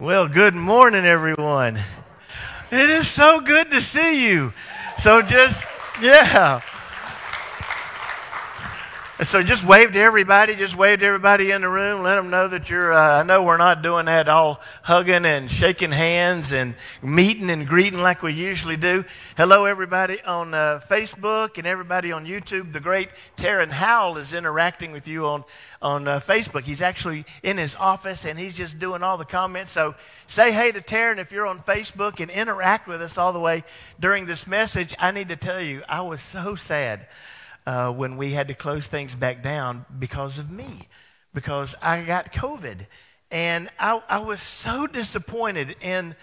Well, good morning, everyone. It is so good to see you. So just, yeah. So just wave to everybody. Just wave to everybody in the room. Let them know that you're. Uh, I know we're not doing that all hugging and shaking hands and meeting and greeting like we usually do. Hello, everybody on uh, Facebook and everybody on YouTube. The great Taryn Howell is interacting with you on on uh, Facebook. He's actually in his office and he's just doing all the comments. So say hey to Taryn if you're on Facebook and interact with us all the way during this message. I need to tell you, I was so sad uh, when we had to close things back down because of me, because I got COVID. And I, I was so disappointed. And,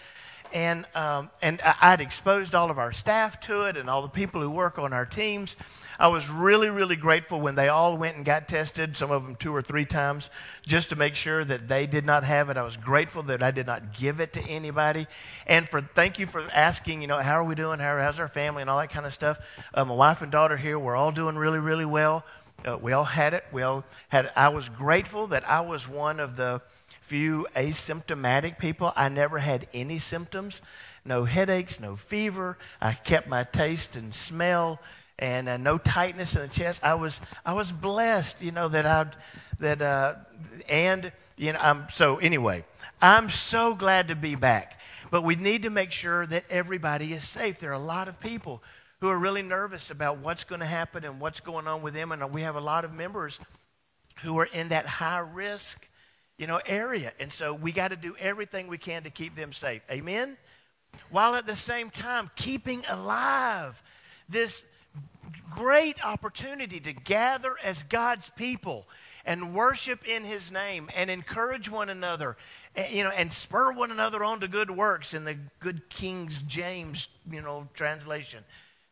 and, um, and I'd exposed all of our staff to it and all the people who work on our teams. I was really, really grateful when they all went and got tested, some of them two or three times, just to make sure that they did not have it. I was grateful that I did not give it to anybody. And for thank you for asking, you know, how are we doing? How, how's our family and all that kind of stuff. Uh, my wife and daughter here, we're all doing really, really well. Uh, we all had it. We all had it. I was grateful that I was one of the few asymptomatic people. I never had any symptoms, no headaches, no fever. I kept my taste and smell and uh, no tightness in the chest. I was I was blessed, you know, that I that uh, and you know I'm so anyway. I'm so glad to be back, but we need to make sure that everybody is safe. There are a lot of people who are really nervous about what's going to happen and what's going on with them, and we have a lot of members who are in that high risk, you know, area, and so we got to do everything we can to keep them safe. Amen. While at the same time keeping alive this great opportunity to gather as God's people and worship in his name and encourage one another eh, you know and spur one another on to good works in the good King's James you know translation.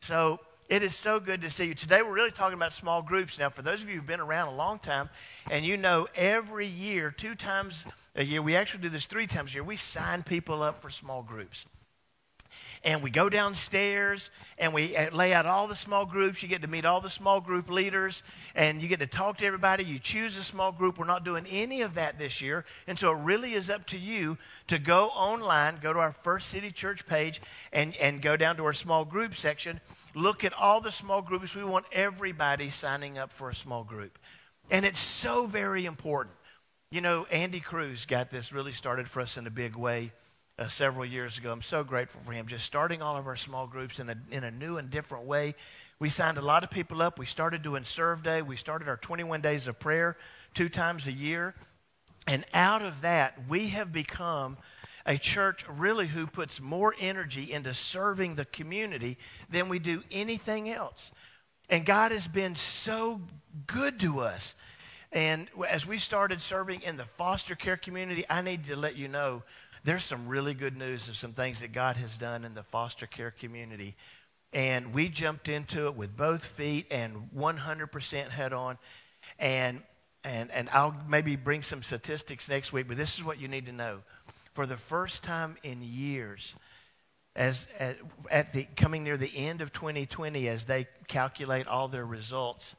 So it is so good to see you. Today we're really talking about small groups. Now for those of you who've been around a long time and you know every year two times a year we actually do this three times a year we sign people up for small groups and we go downstairs and we uh, lay out all the small groups. You get to meet all the small group leaders and you get to talk to everybody. You choose a small group. We're not doing any of that this year. And so it really is up to you to go online, go to our First City Church page, and, and go down to our small group section. Look at all the small groups. We want everybody signing up for a small group. And it's so very important. You know, Andy Cruz got this really started for us in a big way uh, several years ago. I'm so grateful for him. Just starting all of our small groups in a, in a new and different way. We signed a lot of people up. We started doing Serve Day. We started our 21 days of prayer two times a year. And out of that, we have become a church really who puts more energy into serving the community than we do anything else. And God has been so good to us. And as we started serving in the foster care community, I need to let you know there's some really good news of some things that God has done in the foster care community. And we jumped into it with both feet and 100% head on. And, and, and I'll maybe bring some statistics next week, but this is what you need to know. For the first time in years, as at, at the coming near the end of 2020, as they calculate all their results,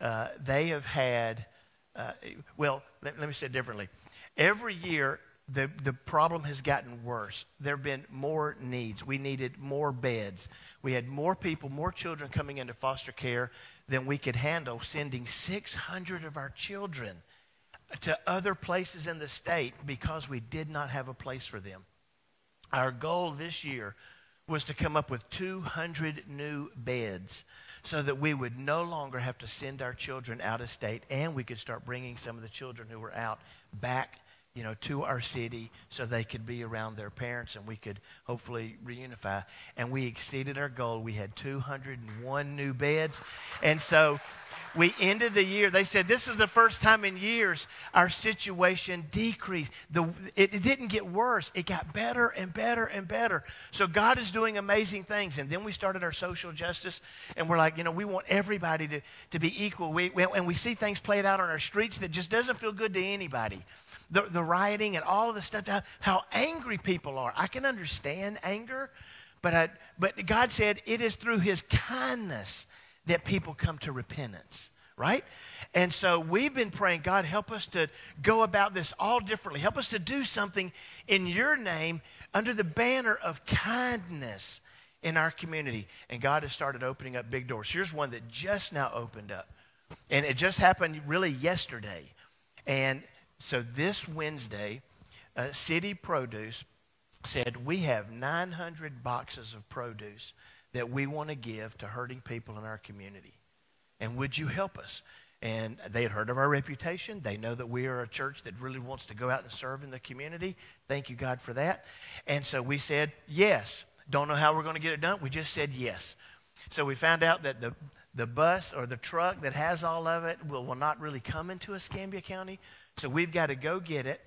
uh, they have had, uh, well, let, let me say it differently. Every year, the, the problem has gotten worse. There have been more needs. We needed more beds. We had more people, more children coming into foster care than we could handle, sending 600 of our children to other places in the state because we did not have a place for them. Our goal this year was to come up with 200 new beds so that we would no longer have to send our children out of state and we could start bringing some of the children who were out back you know, to our city so they could be around their parents and we could hopefully reunify. And we exceeded our goal. We had 201 new beds. And so we ended the year. They said this is the first time in years our situation decreased. The, it, it didn't get worse, it got better and better and better. So God is doing amazing things. And then we started our social justice, and we're like, you know, we want everybody to, to be equal. We, we, and we see things played out on our streets that just doesn't feel good to anybody the, the rioting and all of the stuff, how angry people are. I can understand anger, but, I, but God said it is through his kindness that people come to repentance. right? And so we've been praying, God, help us to go about this all differently. Help us to do something in your name under the banner of kindness in our community. And God has started opening up big doors. Here's one that just now opened up. And it just happened really yesterday. And so this Wednesday, uh, City Produce said, We have 900 boxes of produce that we want to give to hurting people in our community. And would you help us? And they had heard of our reputation. They know that we are a church that really wants to go out and serve in the community. Thank you, God, for that. And so we said, yes. Don't know how we're going to get it done. We just said yes. So we found out that the, the bus or the truck that has all of it will, will not really come into Escambia County. So we've got to go get it.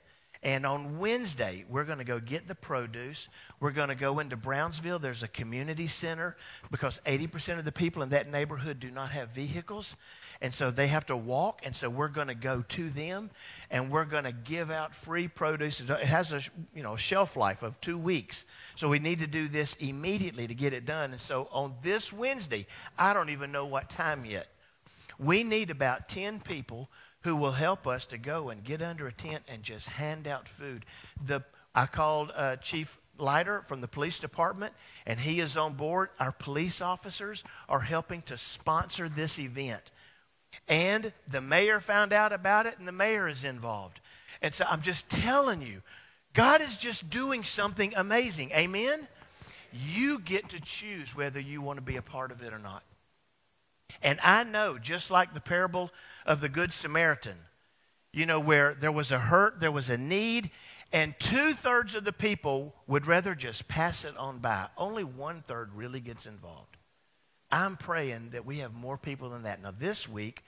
And on Wednesday, we're going to go get the produce. We're going to go into Brownsville. There's a community center because 80% of the people in that neighborhood do not have vehicles. And so they have to walk. And so we're going to go to them and we're going to give out free produce. It has a you know, shelf life of two weeks. So we need to do this immediately to get it done. And so on this Wednesday, I don't even know what time yet. We need about 10 people who will help us to go and get under a tent and just hand out food. The, I called uh, Chief Lyter from the police department, and he is on board. Our police officers are helping to sponsor this event. And the mayor found out about it, and the mayor is involved. And so I'm just telling you, God is just doing something amazing. Amen? You get to choose whether you want to be a part of it or not. And I know, just like the parable of the Good Samaritan, you know, where there was a hurt, there was a need, and two thirds of the people would rather just pass it on by. Only one third really gets involved. I'm praying that we have more people than that. Now, this week,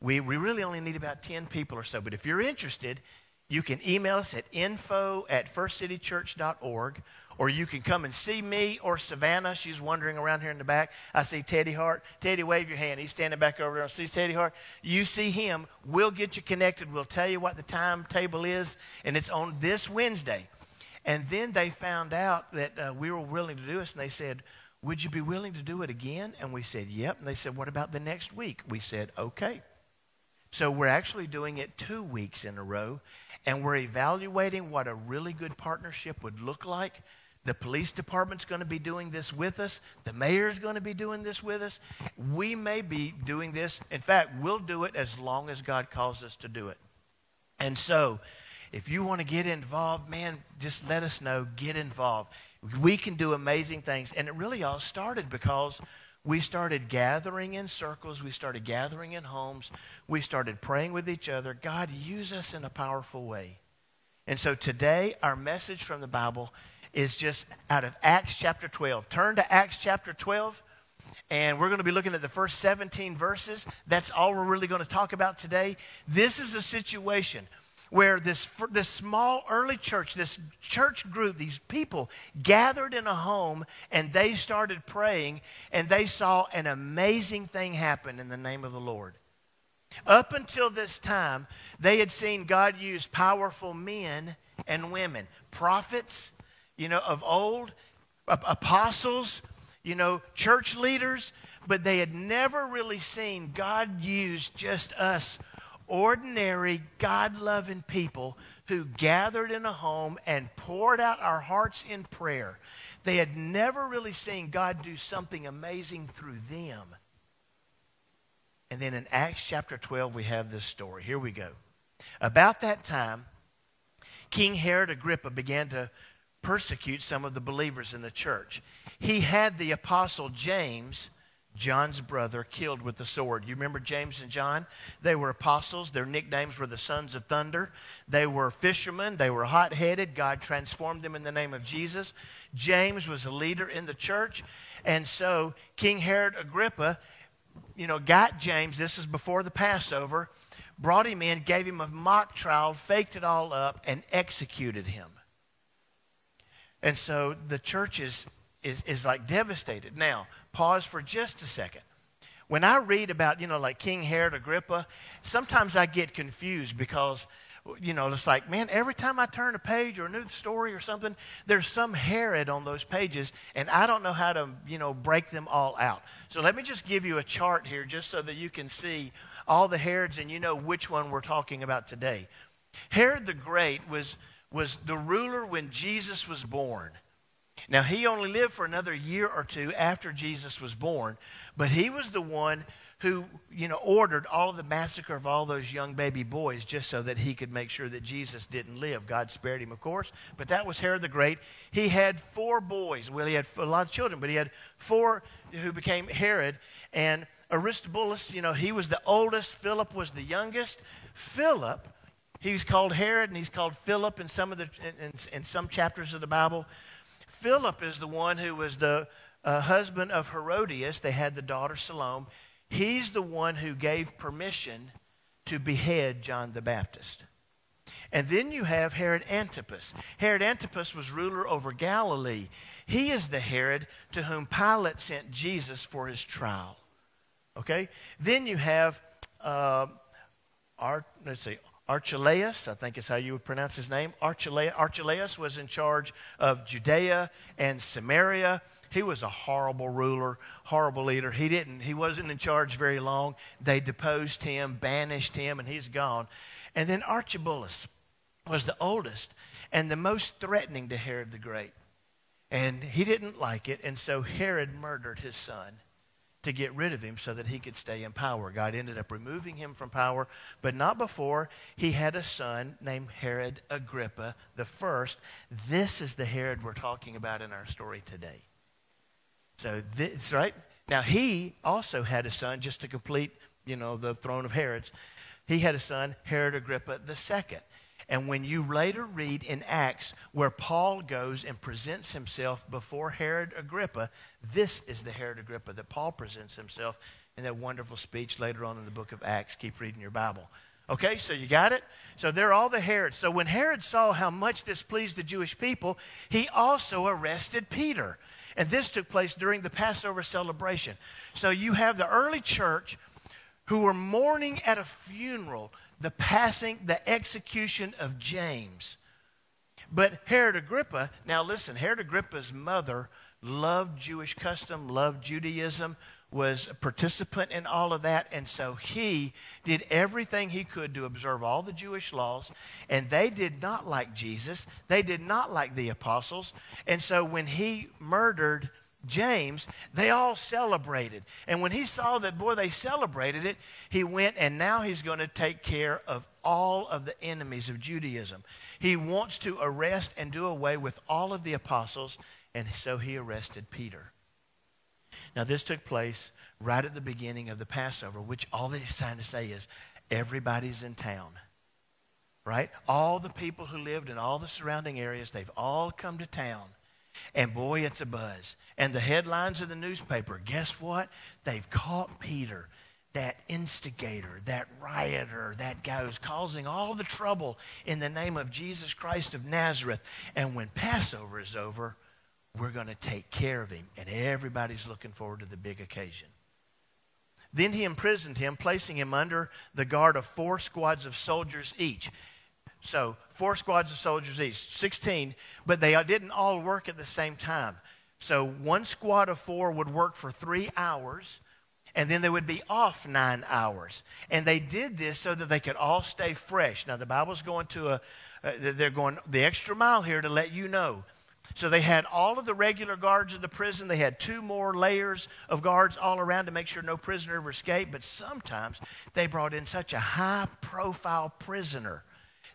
we, we really only need about 10 people or so. But if you're interested, you can email us at info at firstcitychurch.org, or you can come and see me or Savannah. She's wandering around here in the back. I see Teddy Hart. Teddy, wave your hand. He's standing back over there. See Teddy Hart. You see him. We'll get you connected. We'll tell you what the timetable is, and it's on this Wednesday. And then they found out that uh, we were willing to do this, and they said, would you be willing to do it again? And we said, Yep. And they said, What about the next week? We said, Okay. So we're actually doing it two weeks in a row, and we're evaluating what a really good partnership would look like. The police department's going to be doing this with us. The mayor's going to be doing this with us. We may be doing this. In fact, we'll do it as long as God calls us to do it. And so, if you want to get involved, man, just let us know. Get involved. We can do amazing things. And it really all started because we started gathering in circles. We started gathering in homes. We started praying with each other. God, use us in a powerful way. And so today, our message from the Bible is just out of Acts chapter 12. Turn to Acts chapter 12, and we're going to be looking at the first 17 verses. That's all we're really going to talk about today. This is a situation where this, this small early church, this church group, these people gathered in a home and they started praying and they saw an amazing thing happen in the name of the Lord. Up until this time, they had seen God use powerful men and women, prophets, you know, of old, apostles, you know, church leaders, but they had never really seen God use just us ordinary, God loving people who gathered in a home and poured out our hearts in prayer. They had never really seen God do something amazing through them. And then in Acts chapter 12, we have this story. Here we go. About that time, King Herod Agrippa began to persecute some of the believers in the church. He had the apostle James John's brother killed with the sword. You remember James and John? They were apostles. Their nicknames were the sons of thunder. They were fishermen. They were hot headed. God transformed them in the name of Jesus. James was a leader in the church. And so King Herod Agrippa, you know, got James. This is before the Passover. Brought him in, gave him a mock trial, faked it all up, and executed him. And so the church is, is, is like devastated. Now, pause for just a second. When I read about, you know, like King Herod Agrippa, sometimes I get confused because, you know, it's like, man, every time I turn a page or a new story or something, there's some Herod on those pages, and I don't know how to, you know, break them all out. So let me just give you a chart here just so that you can see all the Herods, and you know which one we're talking about today. Herod the Great was, was the ruler when Jesus was born. Now, he only lived for another year or two after Jesus was born, but he was the one who, you know, ordered all of the massacre of all those young baby boys just so that he could make sure that Jesus didn't live. God spared him, of course, but that was Herod the Great. He had four boys. Well, he had a lot of children, but he had four who became Herod. And Aristobulus, you know, he was the oldest. Philip was the youngest. Philip, he was called Herod, and he's called Philip in some of the in, in some chapters of the Bible. Philip is the one who was the uh, husband of Herodias. They had the daughter Salome. He's the one who gave permission to behead John the Baptist. And then you have Herod Antipas. Herod Antipas was ruler over Galilee. He is the Herod to whom Pilate sent Jesus for his trial. Okay? Then you have, uh, let's see, Archelaus, I think is how you would pronounce his name. Archelaus, Archelaus was in charge of Judea and Samaria. He was a horrible ruler, horrible leader. He didn't, he wasn't in charge very long. They deposed him, banished him, and he's gone. And then Archibald was the oldest and the most threatening to Herod the Great. And he didn't like it, and so Herod murdered his son to get rid of him so that he could stay in power. God ended up removing him from power, but not before he had a son named Herod Agrippa the first. This is the Herod we're talking about in our story today. So this, right? Now he also had a son just to complete, you know, the throne of Herod's. He had a son, Herod Agrippa the second. And when you later read in Acts where Paul goes and presents himself before Herod Agrippa, this is the Herod Agrippa that Paul presents himself in that wonderful speech later on in the book of Acts. Keep reading your Bible. Okay, so you got it? So they're all the Herods. So when Herod saw how much this pleased the Jewish people, he also arrested Peter. And this took place during the Passover celebration. So you have the early church who were mourning at a funeral the passing, the execution of James. But Herod Agrippa, now listen, Herod Agrippa's mother loved Jewish custom, loved Judaism, was a participant in all of that, and so he did everything he could to observe all the Jewish laws, and they did not like Jesus. They did not like the apostles. And so when he murdered James, they all celebrated. And when he saw that, boy, they celebrated it, he went and now he's going to take care of all of the enemies of Judaism. He wants to arrest and do away with all of the apostles, and so he arrested Peter. Now, this took place right at the beginning of the Passover, which all they're trying to say is everybody's in town. Right? All the people who lived in all the surrounding areas, they've all come to town. And boy, it's a buzz. And the headlines of the newspaper guess what? They've caught Peter, that instigator, that rioter, that guy who's causing all the trouble in the name of Jesus Christ of Nazareth. And when Passover is over, we're going to take care of him. And everybody's looking forward to the big occasion. Then he imprisoned him, placing him under the guard of four squads of soldiers each. So, four squads of soldiers each, 16, but they didn't all work at the same time. So, one squad of four would work for three hours, and then they would be off nine hours. And they did this so that they could all stay fresh. Now, the Bible's going to a, uh, they're going the extra mile here to let you know so they had all of the regular guards of the prison. They had two more layers of guards all around to make sure no prisoner ever escaped. But sometimes they brought in such a high profile prisoner,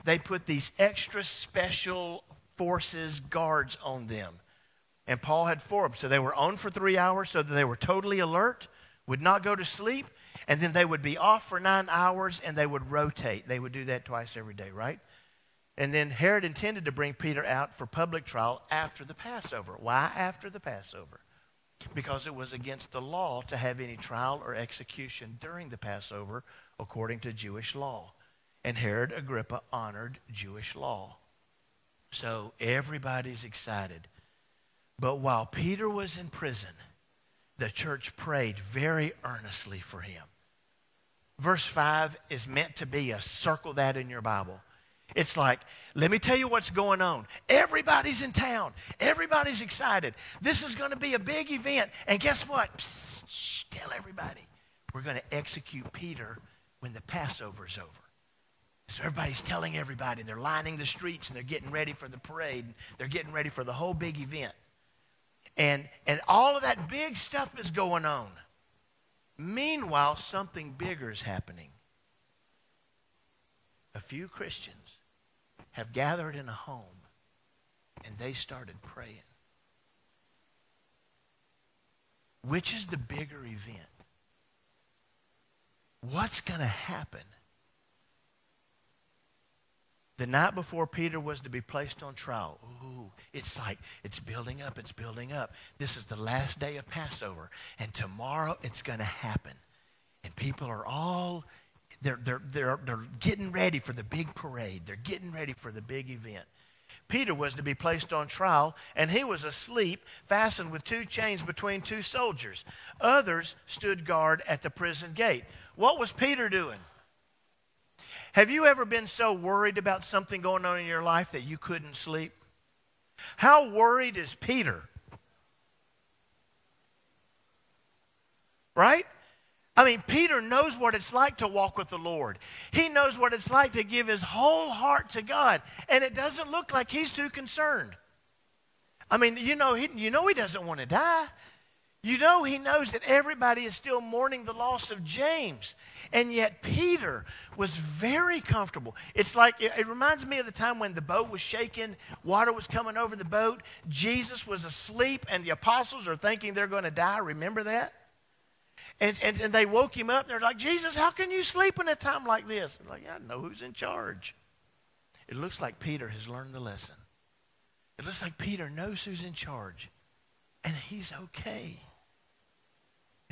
they put these extra special forces guards on them. And Paul had four of them. So they were on for three hours so that they were totally alert, would not go to sleep, and then they would be off for nine hours and they would rotate. They would do that twice every day, right? And then Herod intended to bring Peter out for public trial after the Passover. Why after the Passover? Because it was against the law to have any trial or execution during the Passover according to Jewish law. And Herod Agrippa honored Jewish law. So everybody's excited. But while Peter was in prison, the church prayed very earnestly for him. Verse 5 is meant to be a circle that in your Bible it's like, let me tell you what's going on. Everybody's in town. Everybody's excited. This is going to be a big event. And guess what? Psst, shh, tell everybody. We're going to execute Peter when the Passover's over. So everybody's telling everybody, and they're lining the streets, and they're getting ready for the parade. and They're getting ready for the whole big event. And, and all of that big stuff is going on. Meanwhile, something bigger is happening. A few Christians have gathered in a home, and they started praying. Which is the bigger event? What's going to happen? The night before Peter was to be placed on trial, ooh, it's like it's building up, it's building up. This is the last day of Passover, and tomorrow it's going to happen. And people are all they're, they're, they're, they're getting ready for the big parade. They're getting ready for the big event. Peter was to be placed on trial, and he was asleep, fastened with two chains between two soldiers. Others stood guard at the prison gate. What was Peter doing? Have you ever been so worried about something going on in your life that you couldn't sleep? How worried is Peter? Right? I mean, Peter knows what it's like to walk with the Lord. He knows what it's like to give his whole heart to God. And it doesn't look like he's too concerned. I mean, you know, he, you know he doesn't want to die. You know he knows that everybody is still mourning the loss of James. And yet Peter was very comfortable. It's like, it, it reminds me of the time when the boat was shaking, water was coming over the boat, Jesus was asleep, and the apostles are thinking they're going to die. Remember that? And, and, and they woke him up. and They're like, Jesus, how can you sleep in a time like this? They're like, I know who's in charge. It looks like Peter has learned the lesson. It looks like Peter knows who's in charge. And he's okay.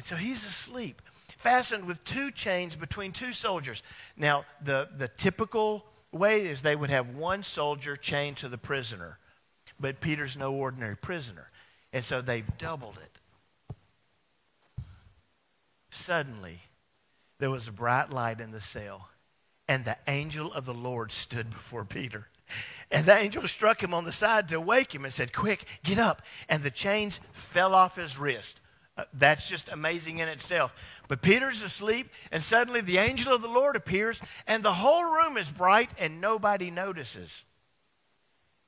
And so he's asleep, fastened with two chains between two soldiers. Now, the, the typical way is they would have one soldier chained to the prisoner. But Peter's no ordinary prisoner. And so they've doubled it. Suddenly, there was a bright light in the cell, and the angel of the Lord stood before Peter. And the angel struck him on the side to wake him and said, Quick, get up. And the chains fell off his wrist. That's just amazing in itself. But Peter's asleep, and suddenly the angel of the Lord appears, and the whole room is bright, and nobody notices.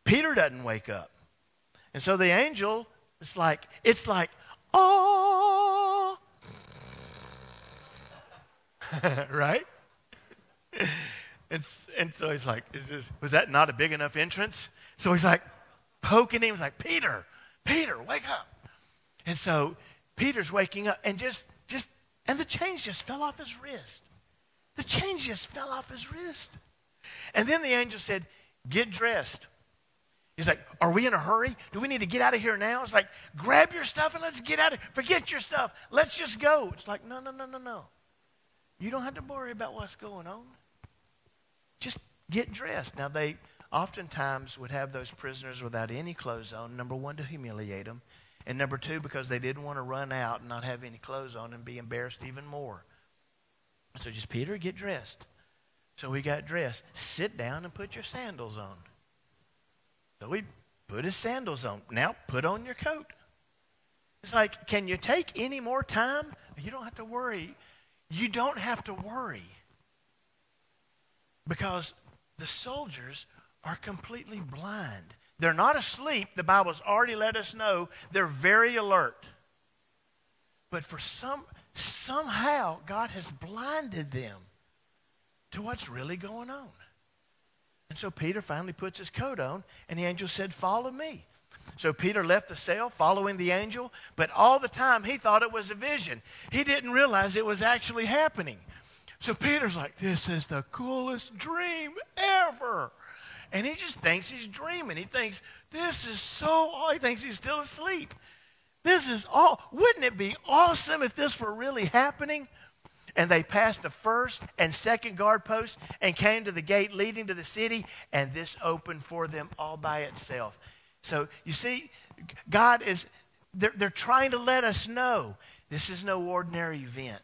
Peter doesn't wake up. And so the angel, it's like, it's like, oh, right? And, and so he's like, is this, was that not a big enough entrance? So he's like poking him. He's like, Peter, Peter, wake up. And so Peter's waking up and just, just, and the chains just fell off his wrist. The chains just fell off his wrist. And then the angel said, get dressed. He's like, Are we in a hurry? Do we need to get out of here now? It's like, Grab your stuff and let's get out of here. Forget your stuff. Let's just go. It's like, No, no, no, no, no. You don't have to worry about what's going on. Just get dressed. Now, they oftentimes would have those prisoners without any clothes on, number one, to humiliate them, and number two, because they didn't want to run out and not have any clothes on and be embarrassed even more. So just, Peter, get dressed. So we got dressed. Sit down and put your sandals on. So we put his sandals on. Now put on your coat. It's like, can you take any more time? You don't have to worry. You don't have to worry because the soldiers are completely blind. They're not asleep. The Bible's already let us know they're very alert. But for some somehow God has blinded them to what's really going on. And so Peter finally puts his coat on, and the angel said, Follow me. So Peter left the cell following the angel, but all the time he thought it was a vision. He didn't realize it was actually happening. So Peter's like, This is the coolest dream ever. And he just thinks he's dreaming. He thinks, This is so, he thinks he's still asleep. This is all, wouldn't it be awesome if this were really happening? And they passed the first and second guard posts and came to the gate leading to the city, and this opened for them all by itself. So you see, God is, they're, they're trying to let us know this is no ordinary event.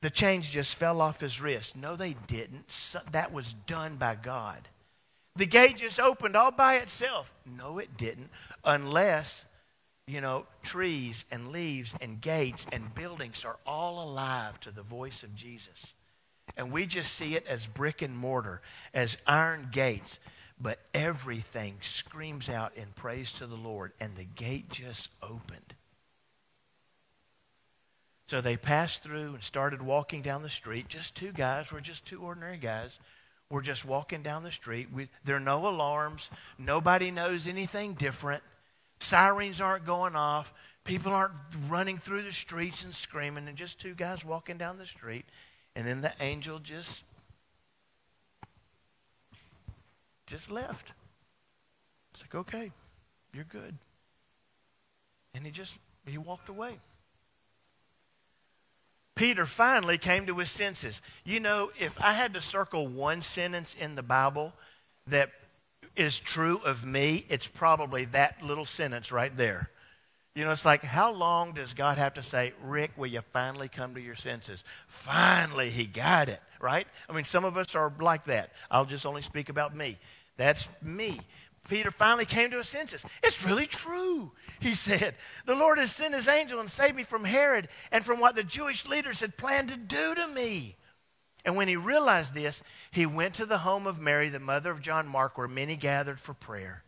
The chains just fell off his wrist. No, they didn't. So, that was done by God. The gate just opened all by itself. No, it didn't, unless, you know, trees and leaves and gates and buildings are all alive to the voice of Jesus. And we just see it as brick and mortar, as iron gates. But everything screams out in praise to the Lord, and the gate just opened. So they passed through and started walking down the street. Just two guys. We're just two ordinary guys. We're just walking down the street. We, there are no alarms. Nobody knows anything different. Sirens aren't going off. People aren't running through the streets and screaming. And just two guys walking down the street. And then the angel just just left. It's like, okay, you're good. And he just he walked away. Peter finally came to his senses. You know, if I had to circle one sentence in the Bible that is true of me, it's probably that little sentence right there. You know, it's like, how long does God have to say, Rick, will you finally come to your senses? Finally, he got it, right? I mean, some of us are like that. I'll just only speak about me. That's me. Peter finally came to his senses. It's really true, he said. The Lord has sent his angel and saved me from Herod and from what the Jewish leaders had planned to do to me. And when he realized this, he went to the home of Mary, the mother of John Mark, where many gathered for prayer.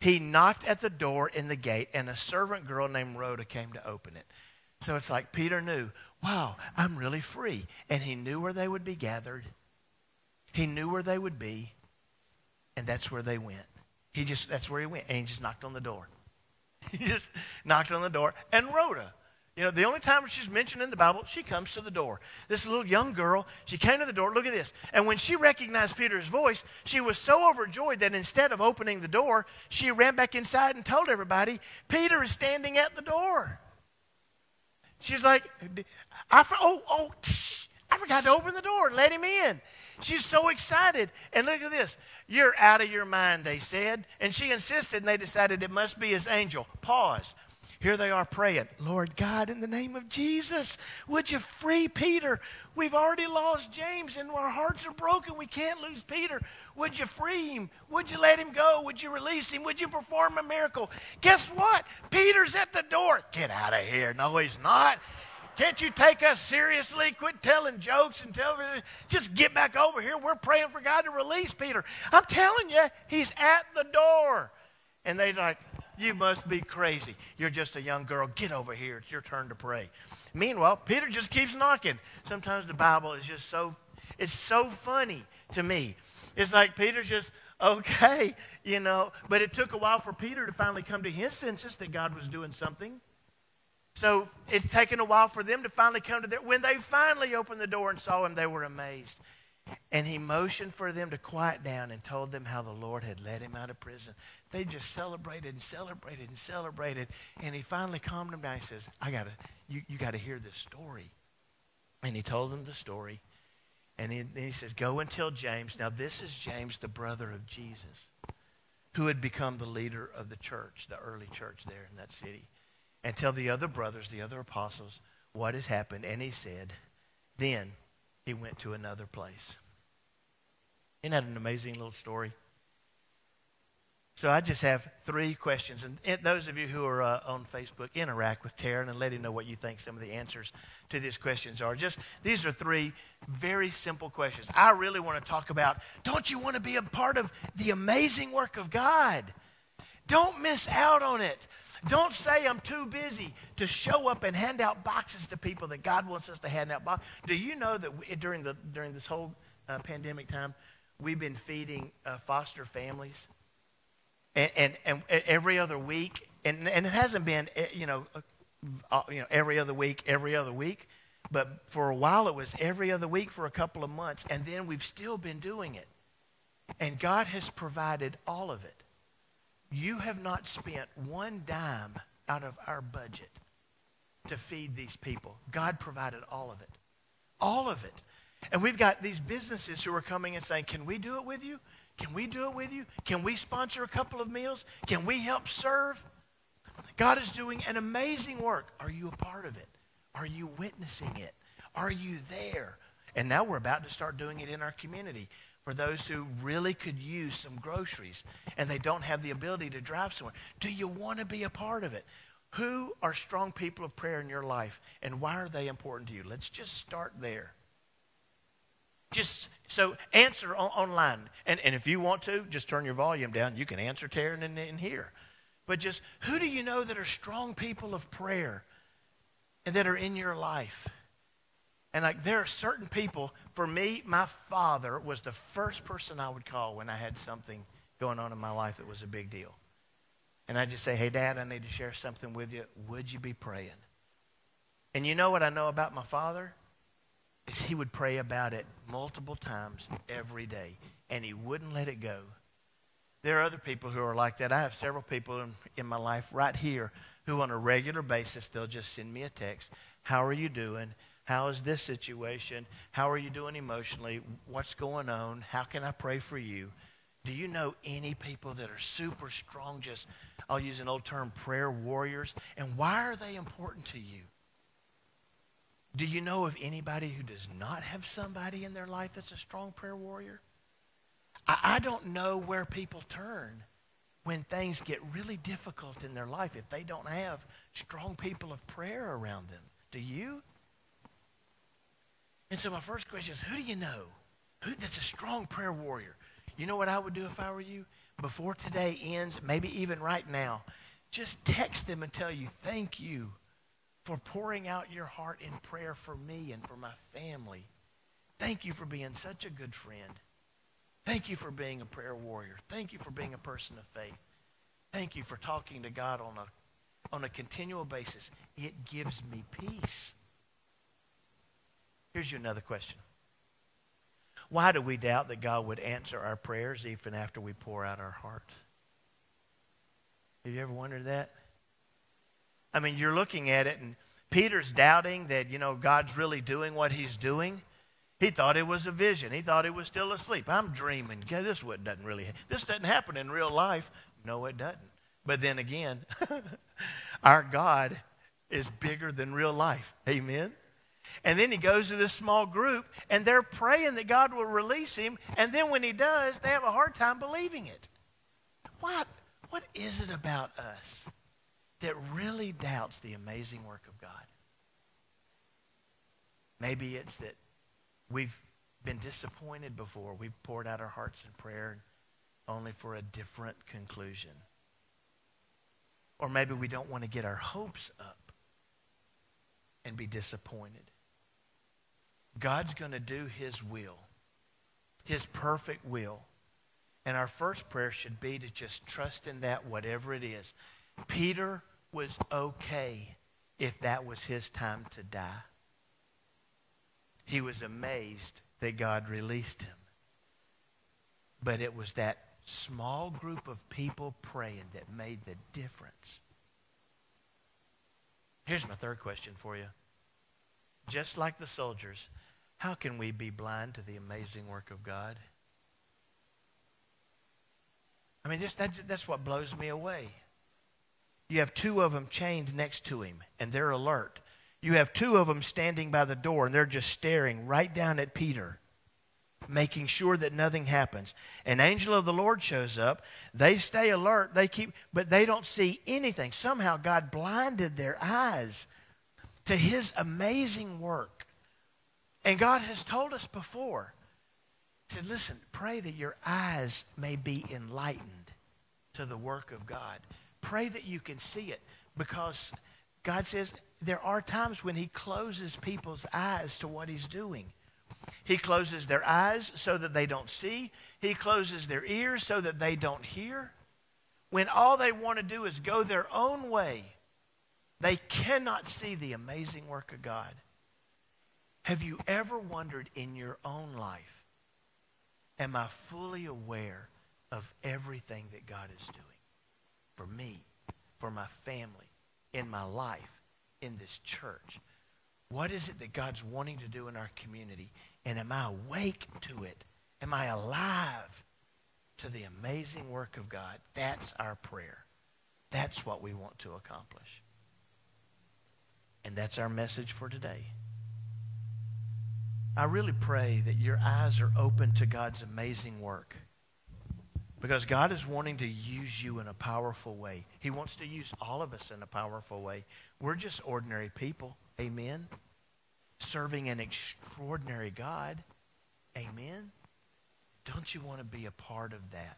He knocked at the door in the gate, and a servant girl named Rhoda came to open it. So it's like Peter knew, wow, I'm really free. And he knew where they would be gathered, he knew where they would be, and that's where they went. He just, that's where he went. And he just knocked on the door. He just knocked on the door. And Rhoda, you know, the only time she's mentioned in the Bible, she comes to the door. This little young girl, she came to the door. Look at this. And when she recognized Peter's voice, she was so overjoyed that instead of opening the door, she ran back inside and told everybody, Peter is standing at the door. She's like, I, oh, oh, I forgot to open the door and let him in. She's so excited. And look at this. You're out of your mind, they said. And she insisted, and they decided it must be his angel. Pause. Here they are praying, Lord God, in the name of Jesus, would you free Peter? We've already lost James and our hearts are broken. We can't lose Peter. Would you free him? Would you let him go? Would you release him? Would you perform a miracle? Guess what? Peter's at the door. Get out of here. No, he's not. Can't you take us seriously? Quit telling jokes and tell just get back over here. We're praying for God to release Peter. I'm telling you, he's at the door. And they're like, You must be crazy. You're just a young girl. Get over here. It's your turn to pray. Meanwhile, Peter just keeps knocking. Sometimes the Bible is just so it's so funny to me. It's like Peter's just okay, you know, but it took a while for Peter to finally come to his senses that God was doing something. So it's taken a while for them to finally come to their. When they finally opened the door and saw him, they were amazed. And he motioned for them to quiet down and told them how the Lord had let him out of prison. They just celebrated and celebrated and celebrated. And he finally calmed them down. He says, I gotta, you, you gotta hear this story. And he told them the story. And he, and he says, Go and tell James. Now, this is James, the brother of Jesus, who had become the leader of the church, the early church there in that city and tell the other brothers, the other apostles, what has happened. And he said, then he went to another place. Isn't that an amazing little story? So I just have three questions. And those of you who are uh, on Facebook, interact with Taryn and let him know what you think some of the answers to these questions are. Just these are three very simple questions. I really want to talk about don't you want to be a part of the amazing work of God? Don't miss out on it. Don't say I'm too busy to show up and hand out boxes to people that God wants us to hand out boxes. Do you know that we, during, the, during this whole uh, pandemic time, we've been feeding uh, foster families? And, and, and, every other week, and, and it hasn't been, eh, you know, uh, uh, you know, every other week, every other week. But for a while, it was every other week for a couple of months. And then we've still been doing it. And God has provided all of it. You have not spent one dime out of our budget to feed these people. God provided all of it. All of it. And we've got these businesses who are coming and saying, Can we do it with you? Can we do it with you? Can we sponsor a couple of meals? Can we help serve? God is doing an amazing work. Are you a part of it? Are you witnessing it? Are you there? And now we're about to start doing it in our community for those who really could use some groceries and they don't have the ability to drive somewhere. Do you want to be a part of it? Who are strong people of prayer in your life and why are they important to you? Let's just start there. Just so answer on, online. And, and if you want to, just turn your volume down. You can answer Taryn in, in here. But just who do you know that are strong people of prayer and that are in your life? And like there are certain people, for me, my father was the first person I would call when I had something going on in my life that was a big deal. And I'd just say, hey, Dad, I need to share something with you. Would you be praying? And you know what I know about my father? Is he would pray about it multiple times every day, and he wouldn't let it go. There are other people who are like that. I have several people in, in my life right here who, on a regular basis, they'll just send me a text. How are you doing? How is this situation? How are you doing emotionally? What's going on? How can I pray for you? Do you know any people that are super strong, just, I'll use an old term, prayer warriors? And why are they important to you? Do you know of anybody who does not have somebody in their life that's a strong prayer warrior? I, I don't know where people turn when things get really difficult in their life if they don't have strong people of prayer around them. Do you? And so my first question is, who do you know? Who that's a strong prayer warrior? You know what I would do if I were you? Before today ends, maybe even right now, just text them and tell you, thank you for pouring out your heart in prayer for me and for my family. Thank you for being such a good friend. Thank you for being a prayer warrior. Thank you for being a person of faith. Thank you for talking to God on a, on a continual basis. It gives me peace. Here's you another question. Why do we doubt that God would answer our prayers even after we pour out our heart? Have you ever wondered that? I mean, you're looking at it, and Peter's doubting that, you know, God's really doing what he's doing. He thought it was a vision. He thought he was still asleep. I'm dreaming. This what doesn't really this doesn't happen in real life. No, it doesn't. But then again, our God is bigger than real life. Amen. And then he goes to this small group, and they're praying that God will release him. And then when he does, they have a hard time believing it. What, what is it about us that really doubts the amazing work of God? Maybe it's that we've been disappointed before. We've poured out our hearts in prayer only for a different conclusion. Or maybe we don't want to get our hopes up and be disappointed. God's going to do his will, his perfect will. And our first prayer should be to just trust in that, whatever it is. Peter was okay if that was his time to die. He was amazed that God released him. But it was that small group of people praying that made the difference. Here's my third question for you. Just like the soldiers, how can we be blind to the amazing work of God? I mean, just, that, that's what blows me away. You have two of them chained next to him, and they're alert. You have two of them standing by the door, and they're just staring right down at Peter, making sure that nothing happens. An angel of the Lord shows up. They stay alert. They keep, but they don't see anything. Somehow God blinded their eyes to His amazing work. And God has told us before. He said, listen, pray that your eyes may be enlightened to the work of God. Pray that you can see it because God says there are times when he closes people's eyes to what he's doing. He closes their eyes so that they don't see. He closes their ears so that they don't hear. When all they want to do is go their own way, they cannot see the amazing work of God. Have you ever wondered in your own life, am I fully aware of everything that God is doing for me, for my family, in my life, in this church? What is it that God's wanting to do in our community? And am I awake to it? Am I alive to the amazing work of God? That's our prayer. That's what we want to accomplish. And that's our message for today. I really pray that your eyes are open to God's amazing work. Because God is wanting to use you in a powerful way. He wants to use all of us in a powerful way. We're just ordinary people. Amen. Serving an extraordinary God. Amen? Don't you want to be a part of that?